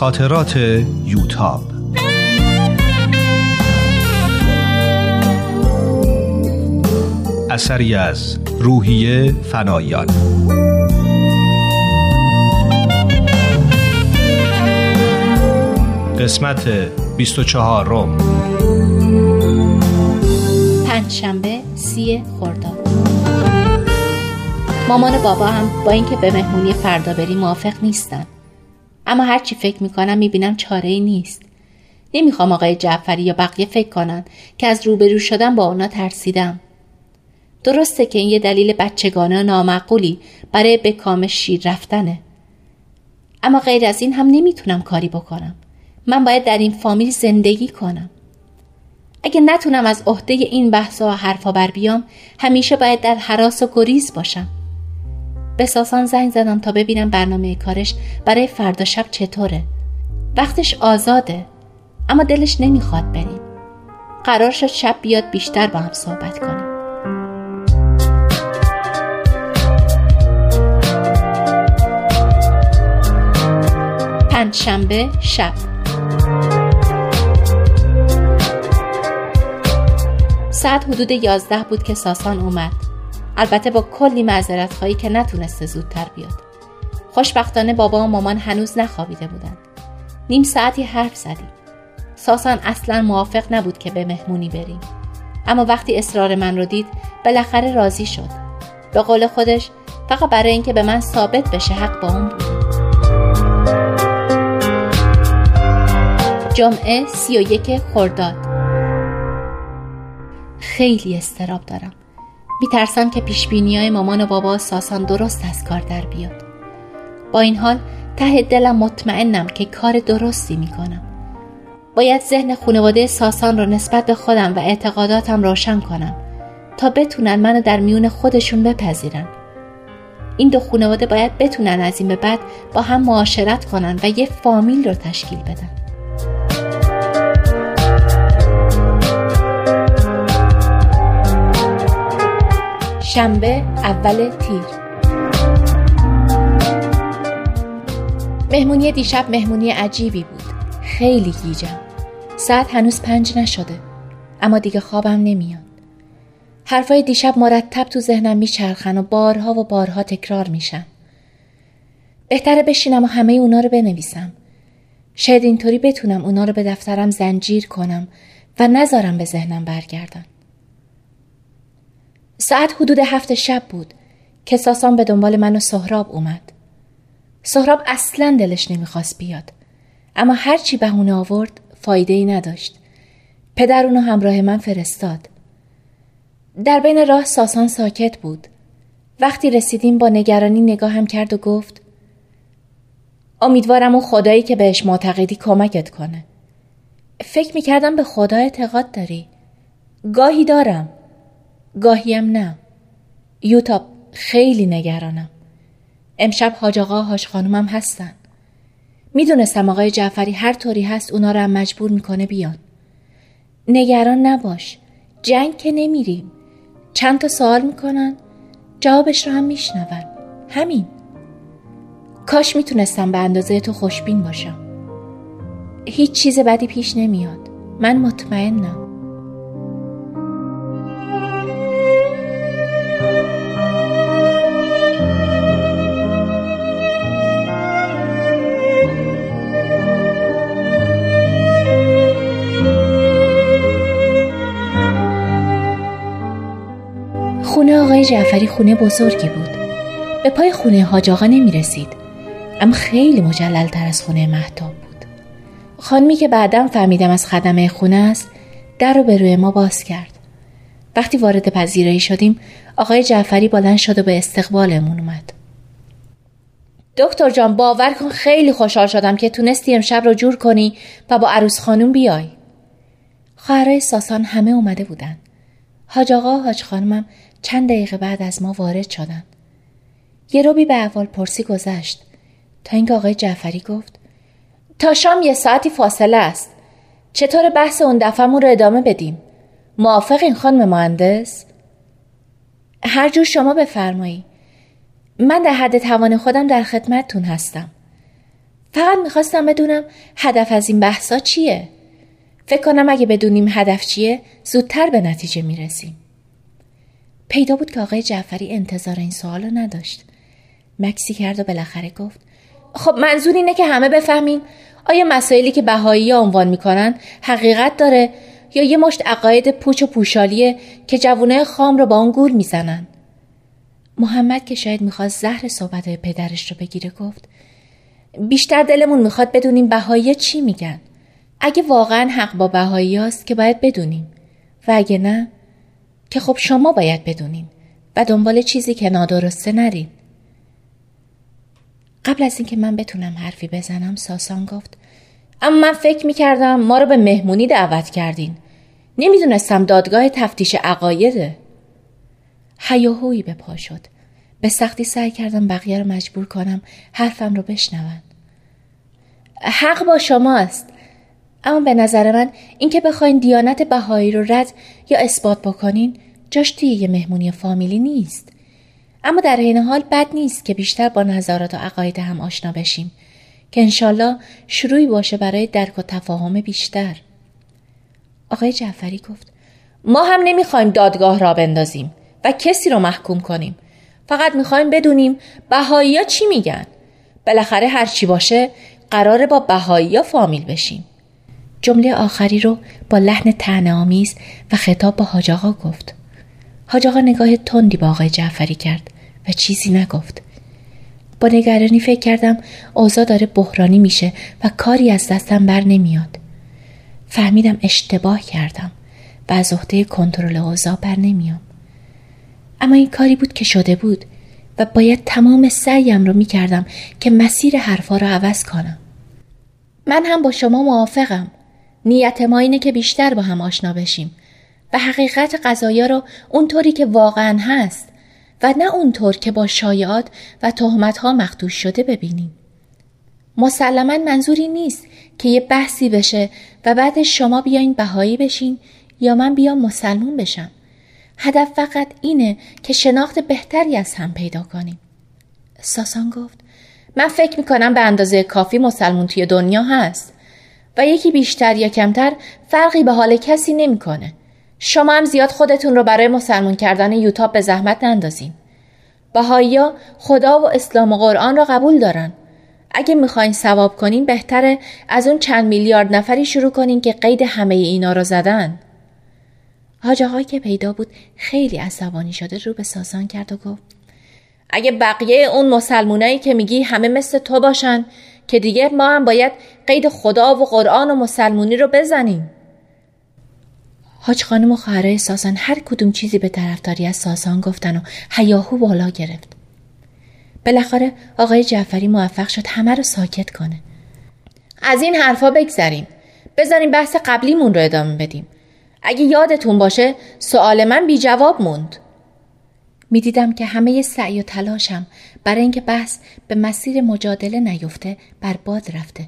خاطرات یوتاب. اثری از روحیه فنایان. قسمت 24 روم پنجشنبه سی خرداد. مامان و بابا هم با اینکه به مهمونی فردا بری موافق نیستن. اما هرچی فکر می‌کنم می‌بینم چاره ای نیست. نمی‌خوام آقای جعفری یا بقیه فکر کنن که از روبرو شدن با اونا ترسیدم. درسته که این یه دلیل بچگانه و نامعقولی برای به کام شیر رفتنه. اما غیر از این هم نمی‌تونم کاری بکنم. من باید در این فامیل زندگی کنم. اگه نتونم از عهده این بحث و حرفا بر بیام همیشه باید در حراس و گریز باشم. به ساسان زنگ زدم تا ببینم برنامه کارش برای فردا شب چطوره. وقتش آزاده اما دلش نمی‌خواد بریم. قرار شد شب بیاد بیشتر با هم صحبت کنیم. پنجشنبه شب. ساعت حدود یازده بود که ساسان اومد. البته با کلی معذرت خواهی که نتونسته زودتر بیاد. خوشبختانه بابا و مامان هنوز نخوابیده بودن نیم ساعتی حرف زدیم. ساسان اصلا موافق نبود که به مهمونی بریم. اما وقتی اصرار من رو دید بالاخره راضی شد. به قول خودش فقط برای اینکه به من ثابت بشه حق با اون بود. جمعه سی و یک خرداد. خیلی استراب دارم. میترسم که پیشبینی های مامان و بابا ساسان درست از کار در بیاد. با این حال ته دلم مطمئنم که کار درستی می‌کنم. باید ذهن خانواده ساسان رو نسبت به خودم و اعتقاداتم روشن کنم تا بتونن منو در میون خودشون بپذیرن. این دو خانواده باید بتونن از این به بعد با هم معاشرت کنن و یه فامیل رو تشکیل بدن. شنبه اول تیر. مهمونی دیشب مهمونی عجیبی بود. خیلی گیجم. ساعت هنوز پنج نشده. اما دیگه خوابم نمیاد. حرفای دیشب مرتب تو ذهنم میچرخن و بارها و بارها تکرار میشن. بهتره بشینم و همه اونا رو بنویسم. شاید اینطوری بتونم اونا رو به دفترم زنجیر کنم و نذارم به ذهنم برگردن. ساعت حدود هفت شب بود که ساسان به دنبال من و سهراب اومد. سهراب اصلا دلش نمی‌خواست بیاد. اما هرچی بهونه آورد فایده ای نداشت. پدر اونو همراه من فرستاد. در بین راه ساسان ساکت بود. وقتی رسیدیم با نگرانی نگاه هم کرد و گفت امیدوارم اون خدایی که بهش معتقدی کمکت کنه. فکر می‌کردم به خدا اعتقاد داری. گاهی دارم. گاهیم نه. یوتاب خیلی نگرانم. امشب حاج آقا حاج خانومم هستن. می‌دونستم آقای جعفری هر طوری هست اونا رو هم مجبور می‌کنه بیان. نگران نباش. جنگ که نمیریم. چند تا سوال می‌کنن. جوابش رو هم میشنون. همین. کاش می‌تونستم به اندازه تو خوشبین باشم. هیچ چیز بدی پیش نمیاد. من مطمئنم. خونه آقای جعفری خونه بزرگی بود. به پای خونه حاج آقا نمی رسید اما خیلی مجلل تر از خونه محتاب بود. خانمی که بعدم فهمیدم از خدمه خونه است در رو به روی ما باز کرد. وقتی وارد پذیرایی شدیم آقای جعفری بلند شد و به استقبالمون اومد. دکتر جان باور کن خیلی خوشحال شدم که تونستی امشب رو جور کنی و با عروس خانوم بیای. خواهرای ساسان همه اومده بودن. حاج آقا حاج خانمم چند دقیقه بعد از ما وارد شدن. یه روبی به اول پرسی گذشت. تا اینکه آقای جعفری گفت تا شام یه ساعتی فاصله است. چطور بحث اون دفعمون رو ادامه بدیم؟ موافق این خانم مهندس؟ هر جور شما بفرمایی. من در حد توان خودم در خدمتتون هستم. فقط می‌خواستم بدونم هدف از این بحثا چیه؟ فکر کنم اگه بدونیم هدف چیه زودتر به نتیجه می‌رسیم. پیدا بود که آقای جعفری انتظار این سوال رو نداشت. مکسی کرد و بالاخره گفت خب منظور اینه که همه بفهمیم آیا مسائلی که بهایی عنوان می‌کنن حقیقت داره یا یه مشت عقاید پوچ و پوشالیه که جوونه خام رو با اون گول می‌زنن؟ محمد که شاید می‌خواست زهر صحبت پدرش رو بگیره گفت بیشتر دلمون می‌خواد بدونیم بهایی چی میگن. اگه واقعا حق با بهایی که باید بدونیم. و اگه نه که خب شما باید بدونین و دنبال چیزی که نادرسته نرین. قبل از اینکه من بتونم حرفی بزنم ساسان گفت اما من فکر می‌کردم ما رو به مهمونی دعوت کردین. نمی‌دونستم دادگاه تفتیش عقایده. هیاهویی به پا شد. به سختی سعی کردم بقیه رو مجبور کنم حرفم رو بشنون. حق با شماست. اما به نظر من اینکه بخواین دیانت بهایی رو رد یا اثبات بکنین جاش توی یه مهمونی فامیلی نیست. اما در این حال بد نیست که بیشتر با نظارات و عقاید هم آشنا بشیم که انشالله شروعی باشه برای درک و تفاهم بیشتر. آقای جعفری گفت ما هم نمی‌خوایم دادگاه را بندازیم و کسی رو محکوم کنیم. فقط می‌خوایم بدونیم بهایی ها چی میگن. بالاخره هر چی باشه قراره با بهایی ها فامیل بشیم. جمله آخری رو با لحن تنه آمیز و خطاب با حاج گفت. حاج آقا نگاه تندی با آقای جعفری کرد و چیزی نگفت. با نگرانی فکر کردم اوضاع داره بحرانی میشه و کاری از دستم بر نمیاد. فهمیدم اشتباه کردم و از عهده کنترل اوضاع بر نمیام. اما این کاری بود که شده بود و باید تمام سعیم رو می‌کردم که مسیر حرفا رو عوض کنم. من هم با شما موافقم. نیت ما اینه که بیشتر با هم آشنا بشیم و حقیقت قضایا رو اونطوری که واقعا هست و نه اونطور که با شایعات و تهمتها مخدوش شده ببینیم. مسلما منظوری نیست که یه بحثی بشه و بعد شما بیاین بهایی بشین یا من بیام مسلمون بشم. هدف فقط اینه که شناخت بهتری از هم پیدا کنیم. ساسان گفت من فکر می‌کنم به اندازه کافی مسلمون توی دنیا هست و یکی بیشتر یا کمتر فرقی به حال کسی نمی‌کنه. شما هم زیاد خودتون رو برای مسلمون کردن یوتاب به زحمت نندازین. بهایی خدا و اسلام و قرآن را قبول دارن. اگه می‌خواین ثواب کنین بهتره از اون چند میلیارد نفری شروع کنین که قید همه اینا را زدن. حاج که پیدا بود خیلی عصبانی شده رو به ساسان کرد و گفت اگه بقیه اون مسلمونایی که میگی همه مثل تو باشن که دیگه ما هم باید قید خدا و قرآن و مسلمونی رو بزنیم. حاج خانم و خواهرای ساسان هر کدوم چیزی به طرفداری از ساسان گفتن و هیاهو بالا گرفت. بالاخره آقای جعفری موفق شد همه رو ساکت کنه. از این حرفا بگذریم. بذاریم بحث قبلیمون رو ادامه بدیم. اگه یادتون باشه سوال من بی جواب موند. می‌دیدم که همه سعی و تلاشم برای اینکه بحث به مسیر مجادله نیفته برباد رفته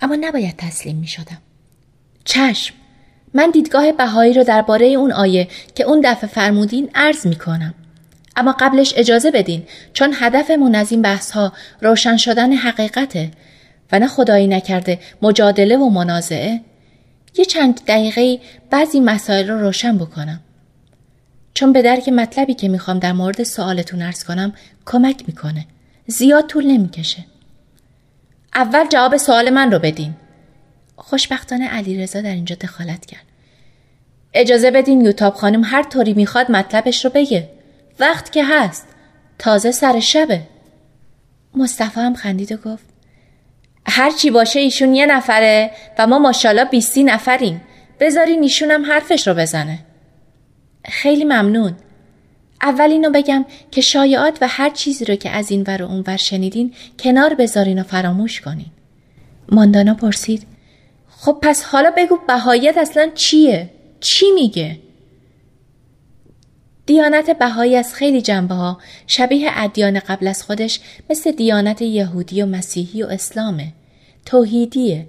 اما نباید تسلیم می شدم. چشم من دیدگاه بهایی رو درباره اون آیه که اون دفعه فرمودین عرض می کنم. اما قبلش اجازه بدین چون هدفمون از این بحث ها روشن شدن حقیقته و نه خدایی نکرده مجادله و منازعه یه چند دقیقه بعضی مسائل رو روشن بکنم. چون به درک مطلبی که می‌خوام در مورد سوالتون ارز کنم کمک می‌کنه. زیاد طول نمی‌کشه. اول جواب سوال من رو بدین. خوشبختانه علیرضا در اینجا دخالت کرد اجازه بدین یوتاب خانم هر طوری می‌خواد مطلبش رو بگه وقت که هست تازه سر شبه مصطفی هم خندید و گفت هر چی باشه ایشون یه نفره و ما ماشاءالله بیستی نفریم بذارین ایشون هم حرفش رو بزنه خیلی ممنون اول اینو بگم که شایعات و هر چیزی رو که از این ور و اون ور شنیدین کنار بذارین و فراموش کنین ماندانا پرسید خب پس حالا بگو بهاییت اصلا چیه؟ چی میگه؟ دیانت بهایی از خیلی جنبه ها شبیه ادیان قبل از خودش مثل دیانت یهودی و مسیحی و اسلامه. توحیدیه.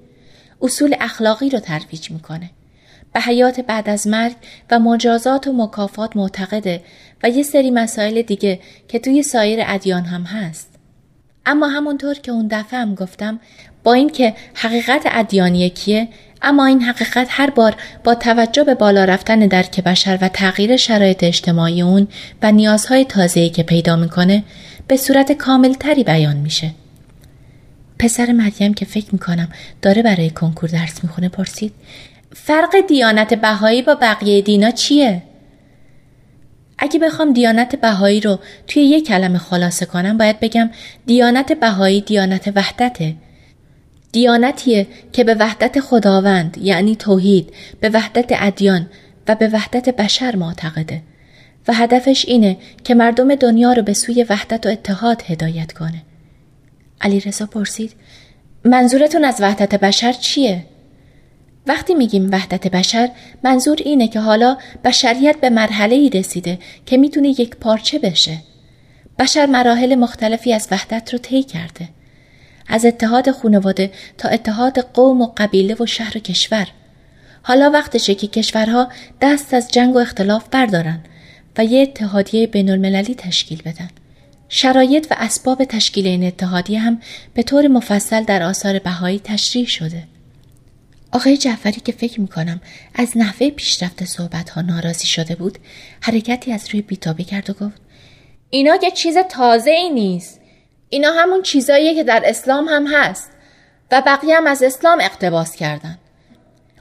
اصول اخلاقی رو ترویج می‌کنه. به حیات بعد از مرگ و مجازات و مکافات معتقده و یه سری مسائل دیگه که توی سایر ادیان هم هست. اما همونطور که اون دفعه هم گفتم با اینکه حقیقت ادیان یکیه اما این حقیقت هر بار با توجه به بالا رفتن درک بشر و تغییر شرایط اجتماعی اون و نیازهای تازه‌ای که پیدا می‌کنه به صورت کاملتری بیان میشه. پسر مریم که فکر می‌کنم داره برای کنکور درس می‌خونه پرسید فرق دیانت بهایی با بقیه دینا چیه؟ اگه بخوام دیانت بهایی رو توی یک کلمه خلاصه کنم باید بگم دیانت بهایی دیانت وحدته دیانتیه که به وحدت خداوند یعنی توحید به وحدت ادیان و به وحدت بشر معتقده و هدفش اینه که مردم دنیا رو به سوی وحدت و اتحاد هدایت کنه علی رضا پرسید منظورتون از وحدت بشر چیه؟ وقتی میگیم وحدت بشر منظور اینه که حالا بشریت به مرحله ای رسیده که می‌تونه یک پارچه بشه. بشر مراحل مختلفی از وحدت رو طی کرده. از اتحاد خانواده تا اتحاد قوم و قبیله و شهر و کشور. حالا وقتشه که کشورها دست از جنگ و اختلاف بردارن و یه اتحادیه بین المللی تشکیل بدن. شرایط و اسباب تشکیل این اتحادیه هم به طور مفصل در آثار بهایی تشریح شده. آقای جعفری که فکر می‌کنم از نحوه پیشرفت صحبت ها ناراضی شده بود حرکتی از روی بیتابی کرد و گفت اینا که چیز تازه ای نیست. اینا همون چیزاییه که در اسلام هم هست و بقیه هم از اسلام اقتباس کردن.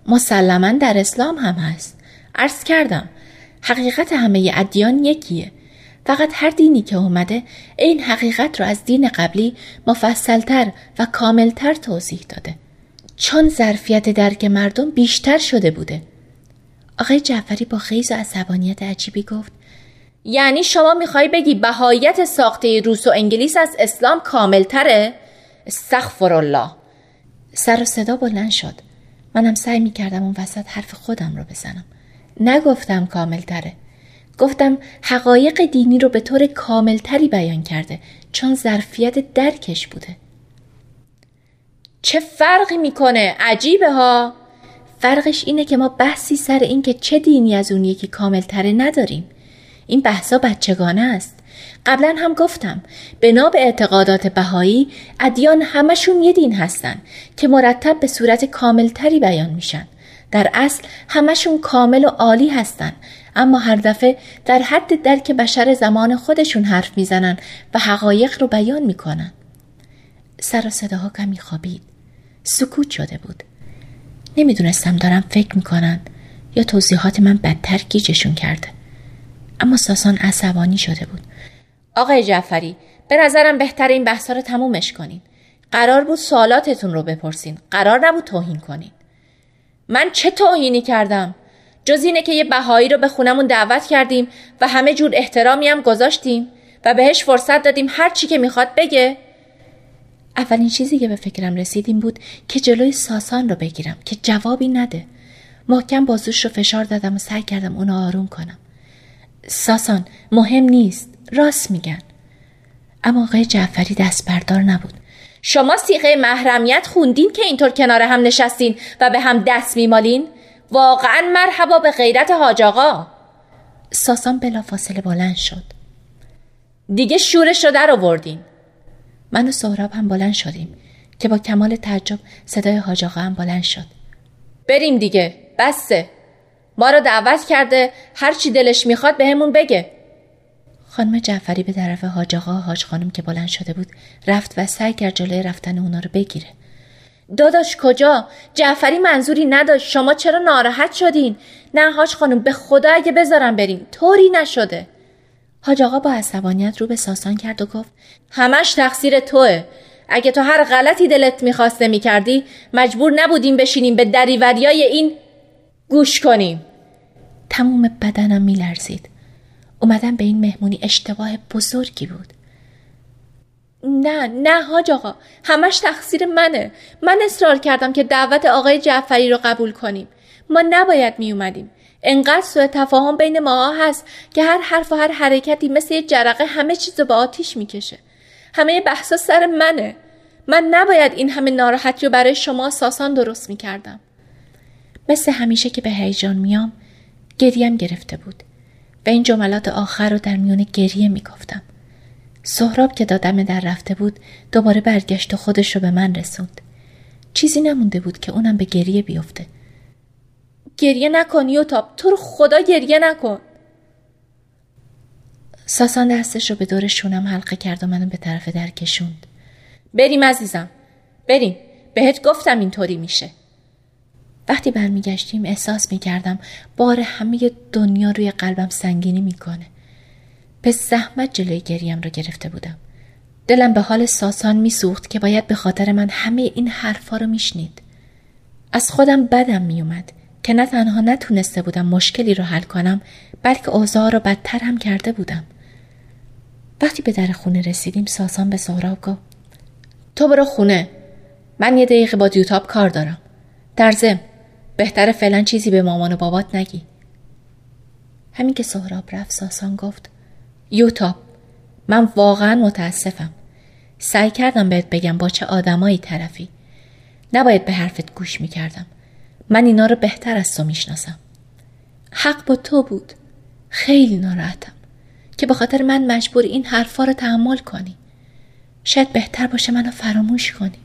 مسلما در اسلام هم هست. عرض کردم حقیقت همه ادیان یکیه. فقط هر دینی که اومده این حقیقت رو از دین قبلی مفصلتر و کاملتر توضیح داده. چون ظرفیت درک مردم بیشتر شده بوده. آقای جعفری با خیز و عصبانیت عجیبی گفت یعنی شما می‌خوای بگی بهایت ساخته روس و انگلیس از اسلام کاملتره؟ استغفر الله سر و صدا بلند شد. منم سعی می‌کردم اون وسط حرف خودم رو بزنم. نگفتم کاملتره. گفتم حقایق دینی رو به طور کاملتری بیان کرده چون ظرفیت درکش بوده. چه فرقی می‌کنه؟ عجیبه ها. فرقش اینه که ما بحثی سر این که چه دینی از اون یکی کاملتره نداریم. این بحثا بچگانه است. قبلا هم گفتم بنا به اعتقادات بهایی ادیان همشون یه دین هستن که مرتب به صورت کاملتری بیان میشن. در اصل همشون کامل و عالی هستن اما هر دفعه در حد درک بشر زمان خودشون حرف می‌زنن و حقایق رو بیان می‌کنن. سر و صداها کمی خوابید. سکوت شده بود. نمی‌دونستم دارم فکر می‌کنن یا توضیحات من بدتر گیجشون کرده. اما ساسان عصبانی شده بود. آقای جعفری به نظرم بهتر این بحثا رو تمومش کنین. قرار بود سوالاتتون رو بپرسین. قرار نبود توهین کنین. من چه توهینی کردم؟ جز اینه که یه بهایی رو به خونمون دعوت کردیم و همه جور احترامی هم گذاشتیم و بهش فرصت دادیم هر چی که می‌خواد بگه. اولین چیزی که به فکرم رسید این بود که جلوی ساسان رو بگیرم که جوابی نده. محکم بازوش رو فشار دادم و سعی کردم اونو آروم کنم. ساسان مهم نیست. راست میگن. اما آقای جعفری دست بردار نبود. شما سیغه محرمیت خوندین که اینطور کنار هم نشستین و به هم دست میمالین؟ واقعا مرحبا به غیرت حاج آقا. ساسان بلا فاصله بلند شد. دیگه شورش رو در آوردین من و سهراب هم بلند شدیم که با کمال تعجب صدای حاج آقا هم بلند شد. بریم دیگه بسته ما رو دعوت کرده هر چی دلش می‌خواد به همون بگه. خانم جعفری به طرف حاج آقا حاج خانم که بلند شده بود رفت و سعی کرد جلوی رفتن اونا رو بگیره. داداش کجا؟ جعفری منظوری نداشت. شما چرا ناراحت شدین؟ نه حاج خانم به خدا اگه بذارم بریم طوری نشده. حاج آقا با عصبانیت رو به ساسان کرد و گفت همش تقصیر توه. اگه تو هر غلطی دلت می‌خواسته می‌کردی مجبور نبودیم بشینیم به دریوریای این گوش کنیم. تموم بدنم میلرزید. اومدن به این مهمونی اشتباه بزرگی بود. نه نه حاج آقا همش تقصیر منه. من اصرار کردم که دعوت آقای جعفری رو قبول کنیم. ما نباید می اومدیم انقدر سوء تفاهم بین ما هست که هر حرف و هر حرکتی مثل یه جرقه همه چیز رو به آتیش می‌کشه. همه بحثا سر منه. من نباید این همه ناراحتی رو برای شما ساسان درست می‌کردم. مثل همیشه که به هیجان میام گریم گرفته بود. و این جملات آخر رو در میون گریه می‌گفتم. سهراب که دادم در رفته بود دوباره برگشت و خودش رو به من رسوند. چیزی نمونده بود که اونم به گریه بیفته. گریه نکن یوتاب تو رو خدا گریه نکن. ساسان دستش رو به دور شونم حلقه کرد و منو به طرف در کشوند. بریم عزیزم. بریم. بهت گفتم اینطوری میشه. وقتی برمیگشتیم احساس می‌کردم بار همه دنیا روی قلبم سنگینی می‌کنه. به زحمت جلوی گریم رو گرفته بودم. دلم به حال ساسان میسوخت که باید به خاطر من همه این حرفا رو میشنید. از خودم بدم میومد. که نه تنها نتونسته بودم مشکلی رو حل کنم بلکه اوضاع رو بدتر هم کرده بودم. وقتی به در خونه رسیدیم ساسان به سهراب گفت تو برو خونه. من یه دقیقه با دیوتاب کار دارم. در زم بهتر فعلا چیزی به مامان و بابات نگی. همین که سهراب رفت ساسان گفت یوتاب من واقعا متاسفم. سعی کردم بهت بگم با چه آدمایی طرفی. نباید به حرفت گوش می‌کردم. من اینا رو بهتر از تو می‌شناسم. حق با تو بود. خیلی ناراحتم که به خاطر من مجبور این حرفا رو تحمل کنی. شاید بهتر باشه منو فراموش کنی.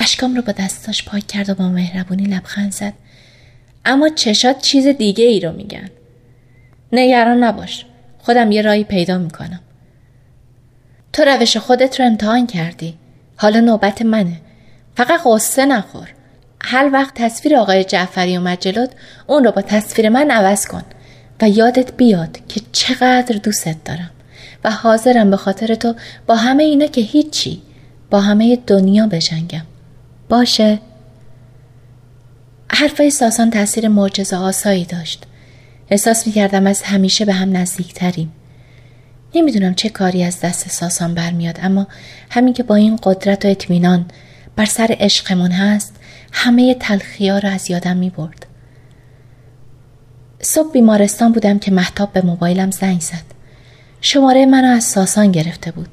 اشکام رو با دستاش پاک کرد و با مهربونی لبخند زد. اما چشات چیز دیگه ای رو میگن. نگران نباش. خودم یه رایی پیدا می‌کنم. تو روش خودت رو امتحان کردی. حالا نوبت منه. فقط قصه نخور. هر وقت تصویر آقای جعفری اومد جلوت اون رو با تصویر من عوض کن و یادت بیاد که چقدر دوستت دارم و حاضرم به خاطر تو با همه اینا که هیچی با همه دنیا بجنگم. باشه؟ حرفای ساسان تاثیر معجزه آسایی داشت. احساس می کردم از همیشه به هم نزدیکتریم. نمی‌دونم چه کاری از دست ساسان برمیاد اما همین که با این قدرت و اطمینان بر سر عشقمون هست همه تلخیا رو از یادم می برد. صبح بیمارستان بودم که محتاب به موبایلم زنگ زد. شماره منو از ساسان گرفته بود.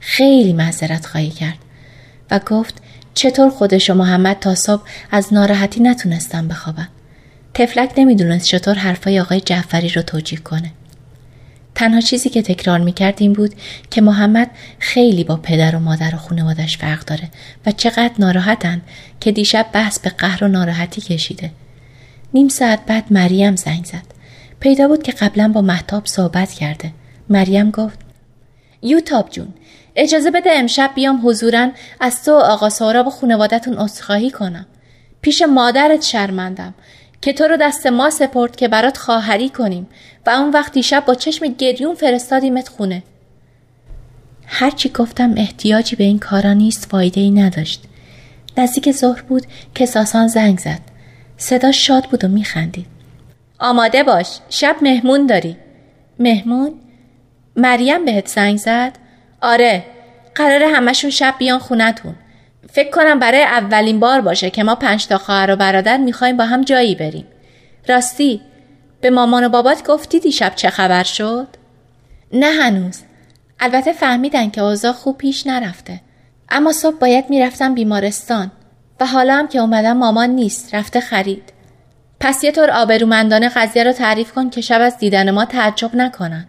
خیلی معذرت خواهی کرد و گفت چطور خودش و محمد تا صبح از ناراحتی نتونستم بخوابم. تفلک نمی‌دونست چطور حرفای آقای جعفری رو توجیه کنه. تنها چیزی که تکرار می‌کرد این بود که محمد خیلی با پدر و مادر و خانوادش فرق داره و چقدر ناراحتن که دیشب بحث به قهر و ناراحتی کشیده. نیم ساعت بعد مریم زنگ زد. پیدا بود که قبلا با محتاب صحبت کرده. مریم گفت یوتاب جون اجازه بده امشب بیام حضورا از تو و آقا سهراب و خانوادتون اصخاهی کنم. پیش مادرت شرمندم که تو رو دست ما سپرد که برات خواهری کنیم و اون وقت دیشب با چشم گریون فرستادیمت خونه. هرچی گفتم احتیاجی به این کارا نیست فایده ای نداشت. نزدیک ظهر بود که ساسان زنگ زد. صدا شاد بود و میخندید. آماده باش شب مهمون داری. مهمون؟ مریم بهت زنگ زد؟ آره قراره همشون شب بیان خونتون. فکر کنم برای اولین بار باشه که ما پنج تا خواهر و برادر می‌خوایم با هم جایی بریم. راستی به مامان و بابات گفتی دیشب چه خبر شد؟ نه هنوز. البته فهمیدن که اوضاع خوب پیش نرفته. اما صبح باید می‌رفتم بیمارستان و حالا هم که اومدم مامان نیست رفته خرید. پس یه طور آبرومندانه قضیه رو تعریف کن که شب از دیدن ما تعجب نکنن.